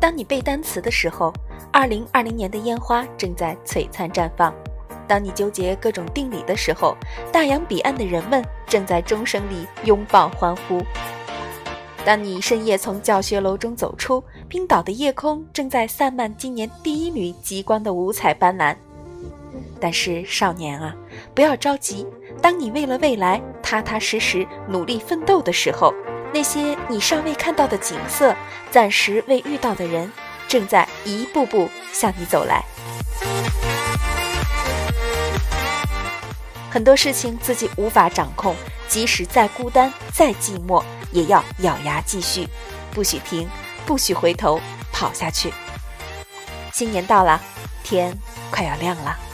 当你背单词的时候，二零二零年的烟花正在璀璨绽放；当你纠结各种定理的时候，大洋彼岸的人们正在钟声里拥抱欢呼；当你深夜从教学楼中走出，冰岛的夜空正在散漫今年第一缕极光的五彩斑斓。但是，少年啊，不要着急。当你为了未来踏踏实实努力奋斗的时候，那些你尚未看到的景色，暂时未遇到的人，正在一步步向你走来。很多事情自己无法掌控，即使再孤单、再寂寞，也要咬牙继续，不许停，不许回头，跑下去。新年到了，天快要亮了。